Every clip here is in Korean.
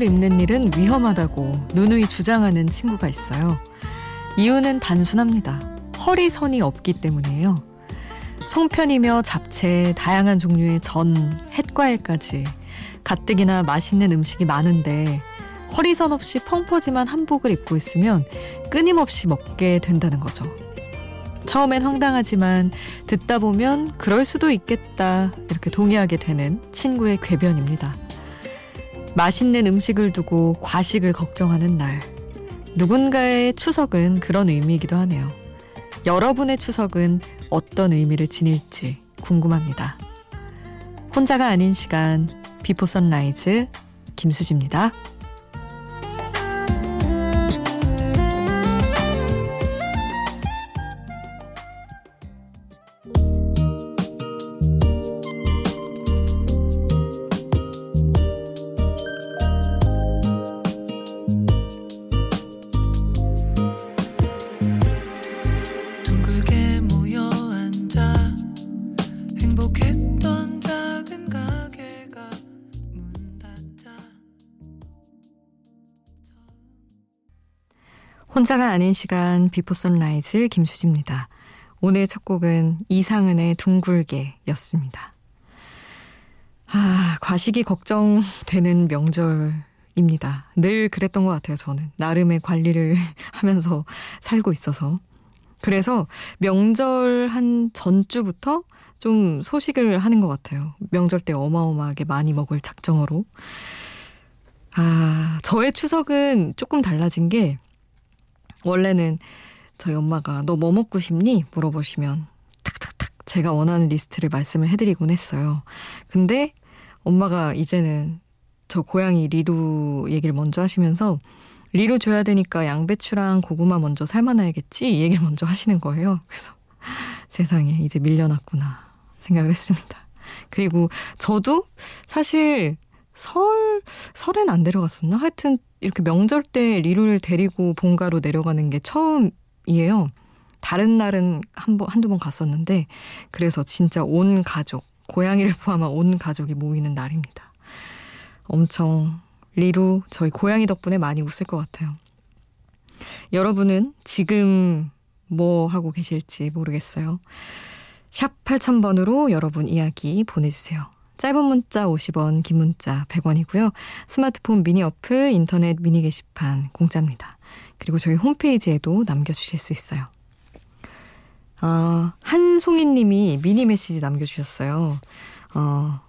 한복을 입는 일은 위험하다고 누누이 주장하는 친구가 있어요. 이유는 단순합니다. 허리선이 없기 때문이에요. 송편이며 잡채, 다양한 종류의 전, 햇과일까지 가뜩이나 맛있는 음식이 많은데 허리선 없이 펑퍼짐한 한복을 입고 있으면 끊임없이 먹게 된다는 거죠. 처음엔 황당하지만 듣다 보면 그럴 수도 있겠다 이렇게 동의하게 되는 친구의 궤변입니다. 맛있는 음식을 두고 과식을 걱정하는 날. 누군가의 추석은 그런 의미이기도 하네요. 여러분의 추석은 어떤 의미를 지닐지 궁금합니다. 혼자가 아닌 시간, Before Sunrise, 김수지입니다. 혼자가 아닌 시간 Before Sunrise 김수지입니다. 오늘 첫 곡은 이상은의 둥글게였습니다. 아, 과식이 걱정되는 명절입니다. 늘 그랬던 것 같아요, 저는. 나름의 관리를 하면서 살고 있어서. 그래서 명절 한 전주부터 좀 소식을 하는 것 같아요. 명절 때 어마어마하게 많이 먹을 작정으로. 아, 저의 추석은 조금 달라진 게 원래는 저희 엄마가 너 뭐 먹고 싶니? 물어보시면 탁탁탁 제가 원하는 리스트를 말씀을 해드리곤 했어요. 근데 엄마가 이제는 저 고양이 리루 얘기를 먼저 하시면서 리루 줘야 되니까 양배추랑 고구마 먼저 삶아놔야겠지 이 얘기를 먼저 하시는 거예요. 그래서 세상에 이제 밀려났구나 생각을 했습니다. 그리고 저도 사실 설, 설엔 안 데려갔었나? 하여튼 이렇게 명절 때 리루를 데리고 본가로 내려가는 게 처음이에요. 다른 날은 한 번, 한두 번 갔었는데, 그래서 진짜 온 가족, 고양이를 포함한 온 가족이 모이는 날입니다. 엄청 리루, 저희 고양이 덕분에 많이 웃을 것 같아요. 여러분은 지금 뭐 하고 계실지 모르겠어요. 샵 8000번으로 여러분 이야기 보내주세요. 짧은 문자 50원, 긴 문자 100원이고요. 스마트폰 미니 어플, 인터넷 미니 게시판 공짜입니다. 그리고 저희 홈페이지에도 남겨주실 수 있어요. 어, 한송이 님이 미니 메시지 남겨주셨어요. 어,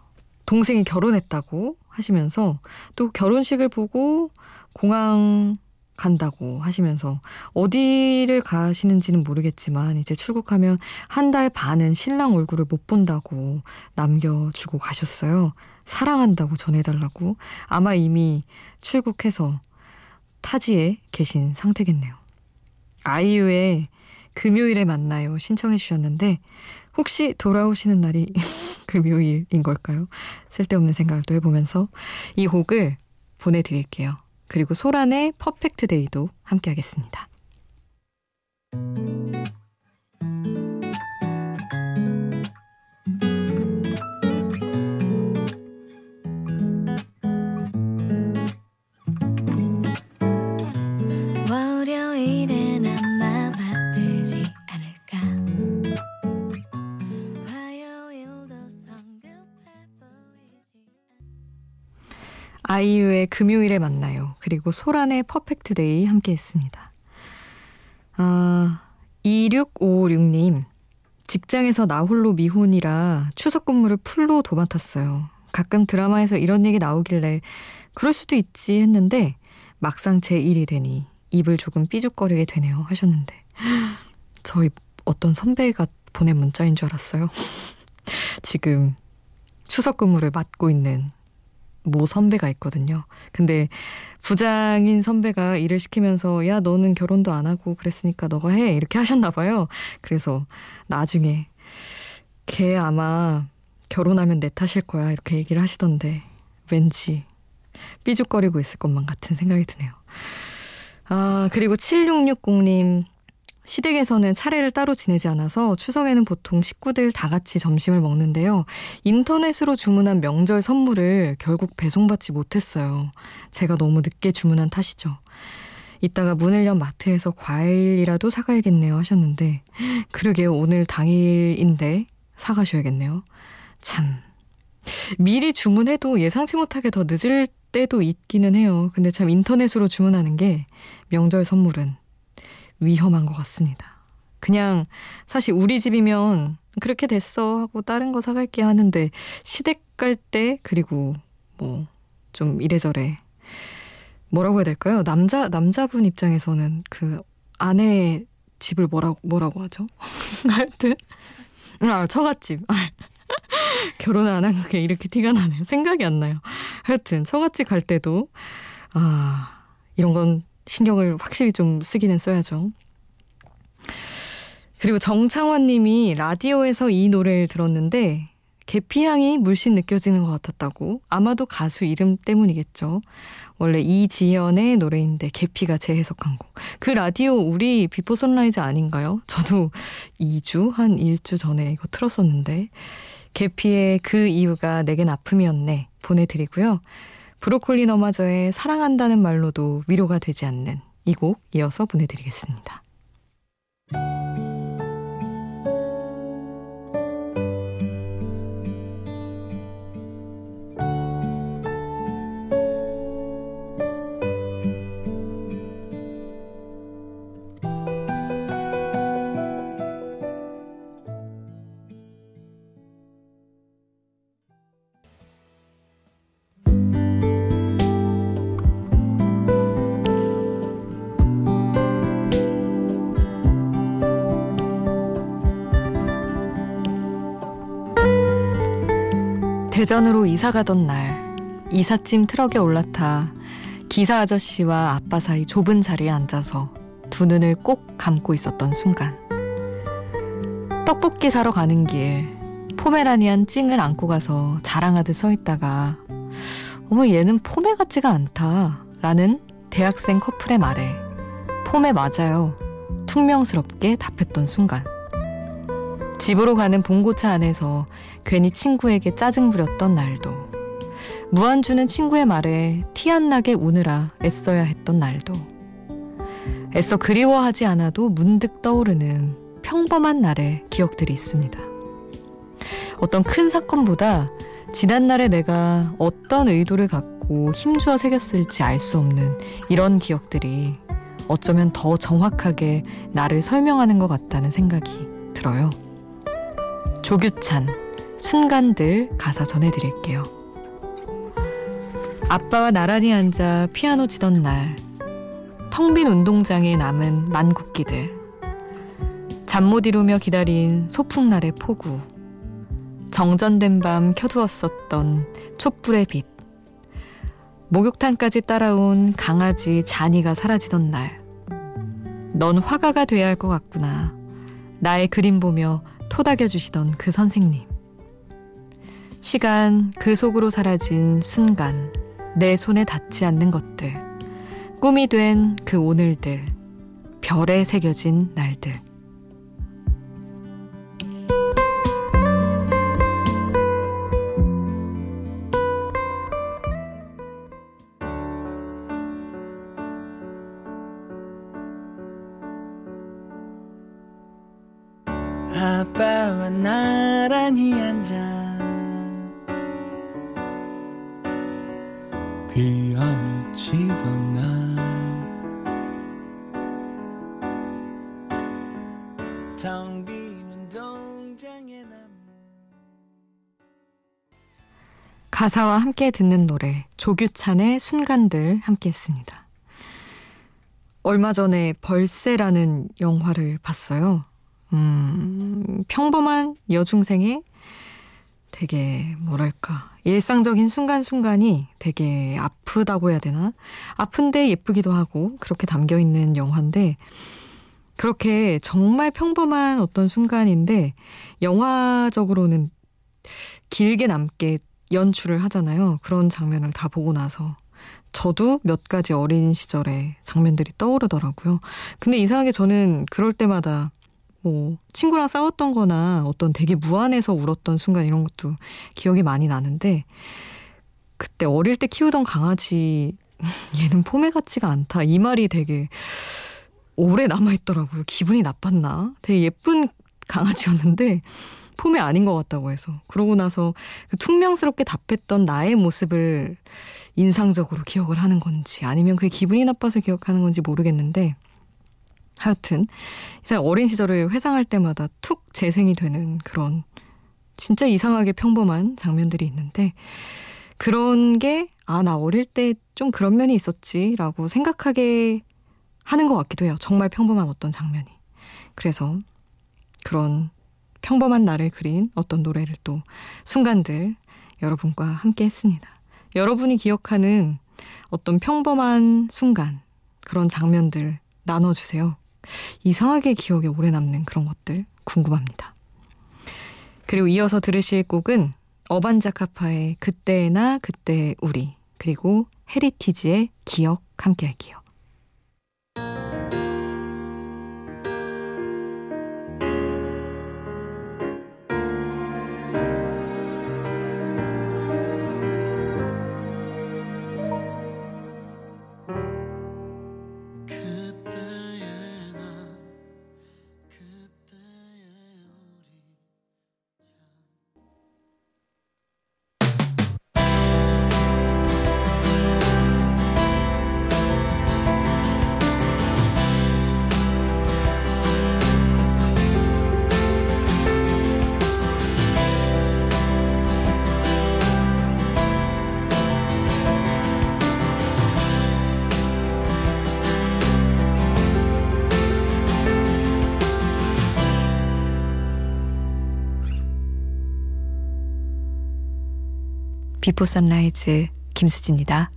동생이 결혼했다고 하시면서 또 결혼식을 보고 공항 간다고 하시면서 어디를 가시는지는 모르겠지만 이제 출국하면 한 달 반은 신랑 얼굴을 못 본다고 남겨주고 가셨어요. 사랑한다고 전해달라고 아마 이미 출국해서 타지에 계신 상태겠네요. 아이유의 금요일에 만나요 신청해 주셨는데 혹시 돌아오시는 날이 금요일인 걸까요? 쓸데없는 생각을 또 해보면서 이 곡을 보내드릴게요. 그리고 소란의 퍼펙트 데이도 함께 하겠습니다. 아이유의 금요일에 만나요. 그리고 소란의 Perfect Day 함께 했습니다. 아, 2656님. 직장에서 나 홀로 미혼이라 추석 근무를 full로 도맡았어요. 가끔 드라마에서 이런 얘기 나오길래 그럴 수도 있지 했는데 막상 제 일이 되니 입을 조금 삐죽거리게 되네요 하셨는데 저희 어떤 선배가 보낸 문자인 줄 알았어요. 지금 추석 근무를 맡고 있는 모 선배가 있거든요. 근데 부장인 선배가 일을 시키면서 야 너는 결혼도 안 하고 그랬으니까 너가 해 이렇게 하셨나 봐요. 그래서 나중에 걔 아마 결혼하면 내 탓일 거야 이렇게 얘기를 하시던데 왠지 삐죽거리고 있을 것만 같은 생각이 드네요. 아 그리고 7660님 시댁에서는 차례를 따로 지내지 않아서 추석에는 보통 식구들 다 같이 점심을 먹는데요. 인터넷으로 주문한 명절 선물을 결국 배송받지 못했어요. 제가 너무 늦게 주문한 탓이죠. 이따가 문을 연 마트에서 과일이라도 사가야겠네요 하셨는데 그러게요 오늘 당일인데 사가셔야겠네요. 참 미리 주문해도 예상치 못하게 더 늦을 때도 있기는 해요. 근데 참 인터넷으로 주문하는 게 명절 선물은 위험한 것 같습니다. 그냥 사실 우리 집이면 그렇게 됐어 하고 다른 거 사갈게 하는데 시댁 갈 때 그리고 뭐 좀 이래저래 뭐라고 해야 될까요? 남자 남자분 입장에서는 그 아내 집을 뭐라고 뭐라고 하죠? 하여튼 아 처갓집 결혼 안 한 게 이렇게 티가 나네요. 생각이 안 나요. 하여튼 처갓집 갈 때도 아 이런 건 신경을 확실히 좀 쓰기는 써야죠. 그리고 정창환 님이 라디오에서 이 노래를 들었는데 계피향이 물씬 느껴지는 것 같았다고 아마도 가수 이름 때문이겠죠. 원래 이지연의 노래인데 계피가 재해석한 곡. 그 라디오 우리 Before Sunrise 아닌가요? 저도 2주 한 1주 전에 이거 틀었었는데 계피의 그 이유가 내겐 아픔이었네 보내드리고요. 브로콜리 너마저의 사랑한다는 말로도 위로가 되지 않는 이 곡 이어서 보내드리겠습니다. 대전으로 이사 가던 날 이삿짐 트럭에 올라타 기사 아저씨와 아빠 사이 좁은 자리에 앉아서 두 눈을 꼭 감고 있었던 순간 떡볶이 사러 가는 길 포메라니안 찡을 안고 가서 자랑하듯 서 있다가 어머 얘는 포메 같지가 않다. 라는 대학생 커플의 말에 포메 맞아요. 퉁명스럽게 답했던 순간 집으로 가는 봉고차 안에서 괜히 친구에게 짜증 부렸던 날도 무안주는 친구의 말에 티 안 나게 우느라 애써야 했던 날도 애써 그리워하지 않아도 문득 떠오르는 평범한 날의 기억들이 있습니다. 어떤 큰 사건보다 지난날에 내가 어떤 의도를 갖고 힘주어 새겼을지 알 수 없는 이런 기억들이 어쩌면 더 정확하게 나를 설명하는 것 같다는 생각이 들어요. 조규찬, 순간들 가사 전해드릴게요. 아빠와 나란히 앉아 피아노 치던 날, 텅 빈 운동장에 남은 만국기들, 잠 못 이루며 기다린 소풍날의 폭우, 정전된 밤 켜두었었던 촛불의 빛, 목욕탕까지 따라온 강아지 자니가 사라지던 날, 넌 화가가 돼야 할 것 같구나. 나의 그림 보며 토닥여 주시던 그 선생님. 시간 그 속으로 사라진 순간, 내 손에 닿지 않는 것들, 꿈이 된 그 오늘들, 별에 새겨진 날들. 가사와 함께 듣는 노래 조규찬의 순간들 함께 했습니다. 얼마 전에 벌새라는 영화를 봤어요. 음, 평범한 여중생의 되게 뭐랄까 일상적인 순간순간이 되게 아프다고 해야 되나? 아픈데 예쁘기도 하고 그렇게 담겨 있는 영화인데 그렇게 정말 평범한 어떤 순간인데 영화적으로는 길게 남게 연출을 하잖아요. 그런 장면을 다 보고 나서 저도 몇 가지 어린 시절의 장면들이 떠오르더라고요. 근데 이상하게 저는 그럴 때마다 뭐 친구랑 싸웠던 거나 어떤 되게 무안해서 울었던 순간 이런 것도 기억이 많이 나는데 그때 어릴 때 키우던 강아지 얘는 폼에 같지가 않다. 이 말이 되게 오래 남아있더라고요. 기분이 나빴나? 되게 예쁜 강아지였는데 폼이 아닌 것 같다고 해서. 그러고 나서 그 퉁명스럽게 답했던 나의 모습을 인상적으로 기억을 하는 건지 아니면 그게 기분이 나빠서 기억하는 건지 모르겠는데 하여튼 이상 어린 시절을 회상할 때마다 툭 재생이 되는 그런 진짜 이상하게 평범한 장면들이 있는데 그런 게, 아, 나 어릴 때 좀 그런 면이 있었지라고 생각하게 하는 것 같기도 해요. 정말 평범한 어떤 장면이. 그래서 그런 평범한 나를 그린 어떤 노래를 또 순간들 여러분과 함께 했습니다. 여러분이 기억하는 어떤 평범한 순간, 그런 장면들 나눠주세요. 이상하게 기억에 오래 남는 그런 것들 궁금합니다. 그리고 이어서 들으실 곡은 어반자카파의 그때나 그때 우리 그리고 헤리티지의 기억 함께 할게요. 비포 선라이즈 김수지입니다.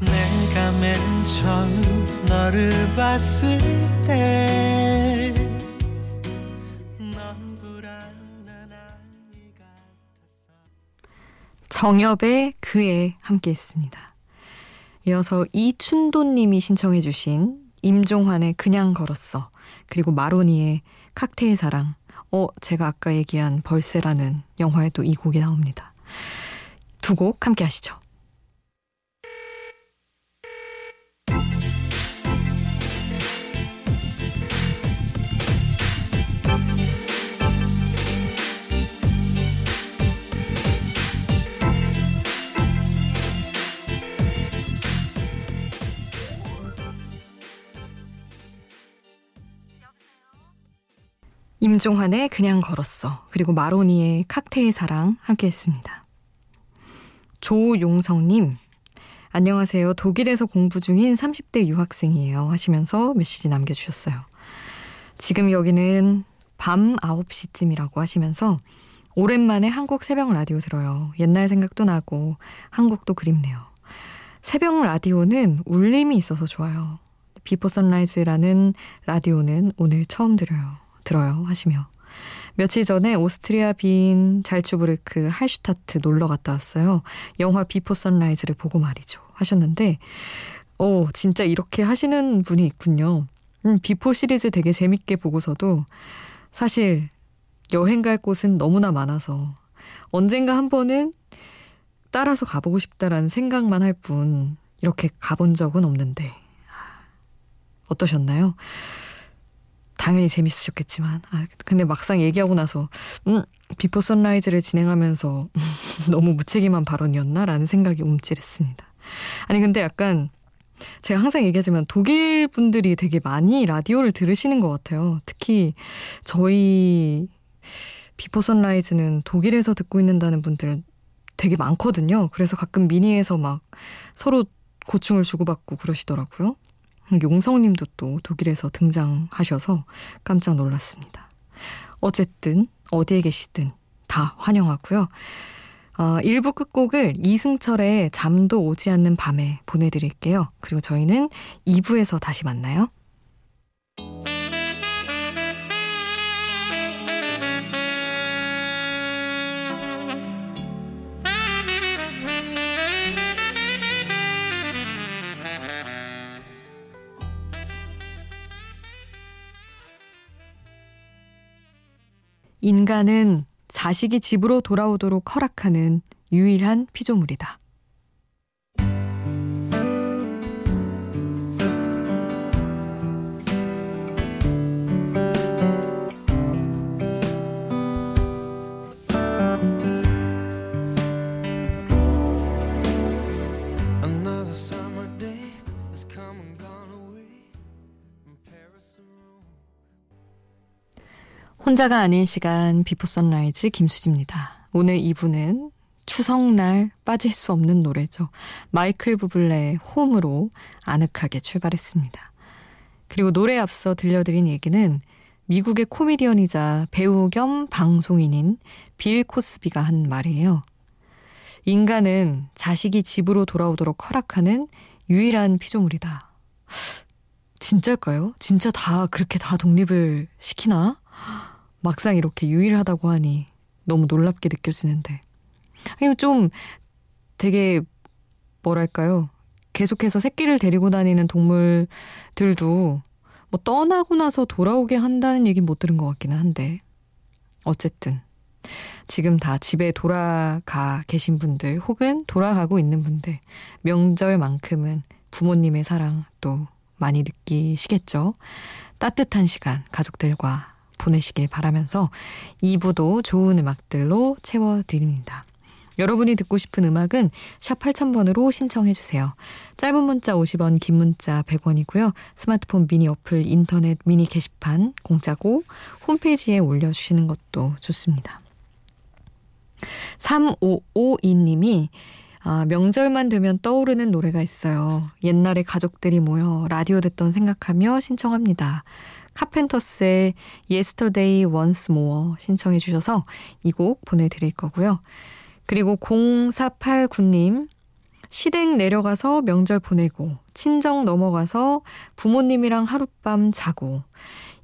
내가 맨 처음 너를 봤을 때 정엽의 그에 함께 했습니다. 이어서 이춘도님이 신청해 주신 임종환의 그냥 걸었어 그리고 마로니의 칵테일 사랑 어 제가 아까 얘기한 벌새라는 영화에도 이 곡이 나옵니다. 두 곡 함께 하시죠. 임종환의 그냥 걸었어. 그리고 마로니의 칵테일 사랑 함께 했습니다. 조용성님, 안녕하세요. 독일에서 공부 중인 30대 유학생이에요. 하시면서 메시지 남겨주셨어요. 지금 여기는 밤 9시쯤이라고 하시면서 오랜만에 한국 새벽 라디오 들어요. 옛날 생각도 나고 한국도 그립네요. 새벽 라디오는 울림이 있어서 좋아요. Before Sunrise라는 라디오는 오늘 처음 들어요. 들어요 하시며 며칠 전에 오스트리아 빈 잘츠부르크 할슈타트 놀러 갔다 왔어요. 영화 Before Sunrise를 보고 말이죠. 하셨는데 오 진짜 이렇게 하시는 분이 있군요. 음, Before 시리즈 되게 재밌게 보고서도 사실 여행 갈 곳은 너무나 많아서 언젠가 한 번은 따라서 가보고 싶다라는 생각만 할 뿐 이렇게 가본 적은 없는데 어떠셨나요? 당연히 재밌으셨겠지만 아 근데 막상 얘기하고 나서 음 Before Sunrise를 진행하면서 너무 무책임한 발언이었나라는 생각이 움찔했습니다. 아니 근데 약간 제가 항상 얘기하지만 독일 분들이 되게 많이 라디오를 들으시는 것 같아요. 특히 저희 Before Sunrise는 독일에서 듣고 있는다는 분들 되게 많거든요. 그래서 가끔 미니에서 막 서로 고충을 주고받고 그러시더라고요. 용성님도 또 독일에서 등장하셔서 깜짝 놀랐습니다. 어쨌든 어디에 계시든 다 환영하고요. 어, 1부 끝곡을 이승철의 잠도 오지 않는 밤에 보내드릴게요. 그리고 저희는 2부에서 다시 만나요. 인간은 자식이 집으로 돌아오도록 허락하는 유일한 피조물이다. 혼자가 아닌 시간 Before Sunrise 김수지입니다. 오늘 2부는 추석날 빠질 수 없는 노래죠. 마이클 부블레의 Home으로 아늑하게 출발했습니다. 그리고 노래 앞서 들려드린 얘기는 미국의 코미디언이자 배우 겸 방송인인 빌 코스비가 한 말이에요. 인간은 자식이 집으로 돌아오도록 허락하는 유일한 피조물이다. 진짜일까요? 진짜 다 그렇게 다 독립을 시키나? 막상 이렇게 유일하다고 하니 너무 놀랍게 느껴지는데. 아니면 좀 되게 뭐랄까요. 계속해서 새끼를 데리고 다니는 동물들도 뭐 떠나고 나서 돌아오게 한다는 얘기는 못 들은 것 같기는 한데. 어쨌든. 지금 다 집에 돌아가 계신 분들 혹은 돌아가고 있는 분들 명절만큼은 부모님의 사랑 또 많이 느끼시겠죠. 따뜻한 시간 가족들과 보내시길 바라면서 2부도 좋은 음악들로 채워드립니다. 여러분이 듣고 싶은 음악은 샵 8000번으로 신청해 주세요. 짧은 문자 50원, 긴 문자 100원이고요. 스마트폰 미니 어플, 인터넷 미니 게시판 공짜고 홈페이지에 올려주시는 것도 좋습니다. 3552님이 아, 명절만 되면 떠오르는 노래가 있어요. 옛날에 가족들이 모여 라디오 듣던 생각하며 신청합니다. 카펜터스의 Yesterday Once More 신청해 주셔서 이 곡 보내드릴 거고요. 그리고 0489님 시댁 내려가서 명절 보내고 친정 넘어가서 부모님이랑 하룻밤 자고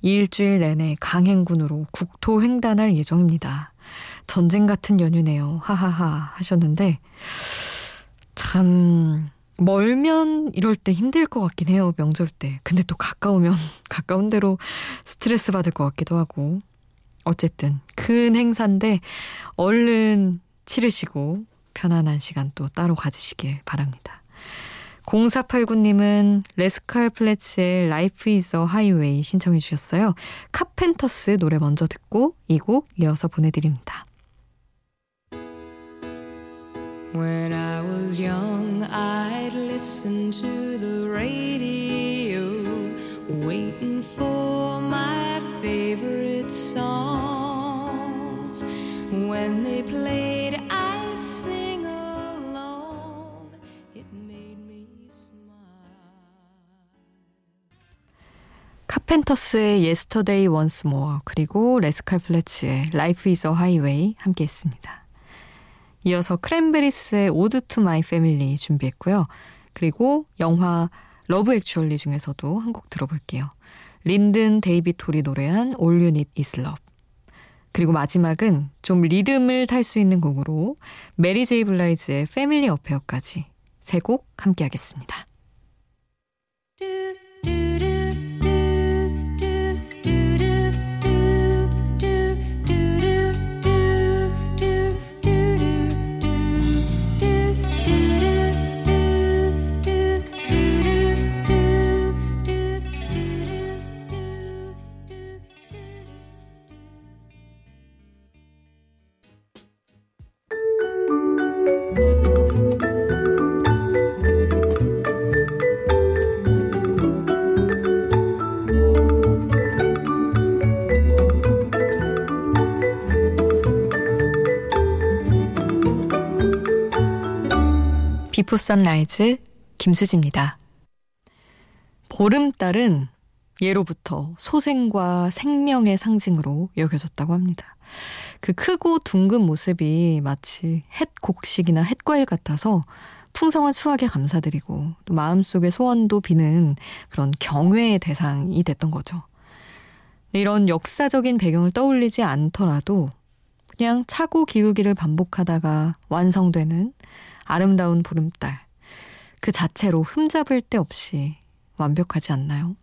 일주일 내내 강행군으로 국토 횡단할 예정입니다. 전쟁 같은 연휴네요. 하하하 하셨는데 참 멀면 이럴 때 힘들 것 같긴 해요. 명절 때. 근데 또 가까우면 가까운 대로 스트레스 받을 것 같기도 하고. 어쨌든 큰 행사인데 얼른 치르시고 편안한 시간 또 따로 가지시길 바랍니다. 0489님은 레스칼 플래츠의 Life is a Highway 신청해 주셨어요. 카펜터스 노래 먼저 듣고 이 곡 이어서 보내드립니다. When I was young, I'd listen to the radio, waiting for my favorite songs. When they played, I'd sing along. It made me smile. 카펜터스의 Yesterday Once More 그리고 레스칼 플래츠의 Life is a Highway 함께 했습니다. 이어서 크랜베리스의 Ode to My Family 준비했고요. 그리고 영화 Love Actually 중에서도 한 곡 들어볼게요. 린든 데이비 톨이 노래한 All You Need Is Love. 그리고 마지막은 좀 리듬을 탈 수 있는 곡으로 메리 제이 블라이즈의 Family Affair까지 세 곡 함께 하겠습니다. Before Sunrise 김수지입니다. 보름달은 예로부터 소생과 생명의 상징으로 여겨졌다고 합니다. 그 크고 둥근 모습이 마치 햇 곡식이나 햇과일 같아서 풍성한 수확에 감사드리고 또 마음속의 소원도 비는 그런 경외의 대상이 됐던 거죠. 이런 역사적인 배경을 떠올리지 않더라도 그냥 차고 기울기를 반복하다가 완성되는 아름다운 보름달. 그 자체로 흠잡을 데 없이 완벽하지 않나요?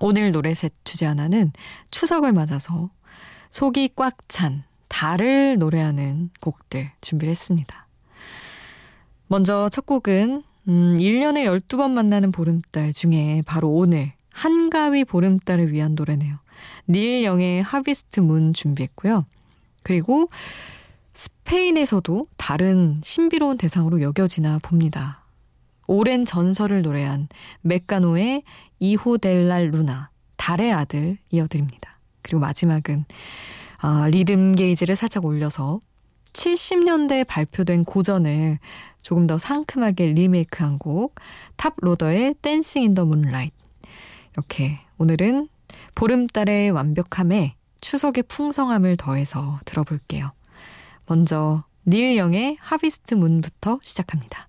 오늘 노래셋 주제 하나는 추석을 맞아서 속이 꽉 찬 달을 노래하는 곡들 준비를 했습니다. 먼저 첫 곡은 음, 1년에 12번 만나는 보름달 중에 바로 오늘 한가위 보름달을 위한 노래네요. 닐 영의 Harvest Moon 준비했고요. 그리고 스페인에서도 다른 신비로운 대상으로 여겨지나 봅니다. 오랜 전설을 노래한 메카노의 Hijo de la Luna, 달의 아들 이어드립니다. 그리고 마지막은 아, 리듬 게이지를 살짝 올려서 70년대에 발표된 고전을 조금 더 상큼하게 리메이크한 곡 탑로더의 Dancing in the Moonlight 이렇게 오늘은 보름달의 완벽함에 추석의 풍성함을 더해서 들어볼게요. 먼저 닐 영의 하비스트 문부터 시작합니다.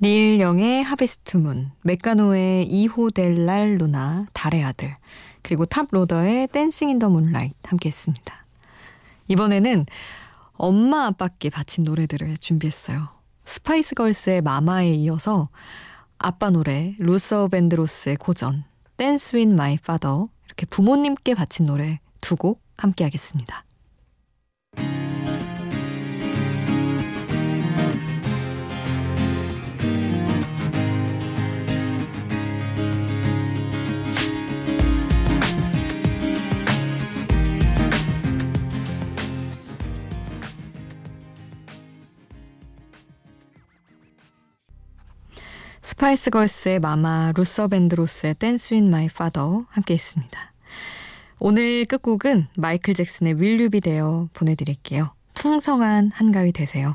닐 영의 Harvest Moon, 메카노의 Hijo de la Luna, 달의 아들, 그리고 탑로더의 Dancing in the Moonlight 함께 했습니다. 이번에는 엄마 아빠께 바친 노래들을 준비했어요. 스파이스 걸스의 Mama에 이어서 아빠 노래, 루서 밴드로스의 고전, Dance with My Father 이렇게 부모님께 바친 노래 두 곡 함께 하겠습니다. 스파이스 걸스의 Mama, 루서 밴드로스의 Dance with My Father 함께 했습니다. 오늘 끝곡은 마이클 잭슨의 Be There 보내드릴게요. 풍성한 한가위 되세요.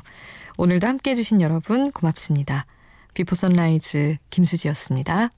오늘도 함께 해주신 여러분 고맙습니다. Before Sunrise 김수지였습니다.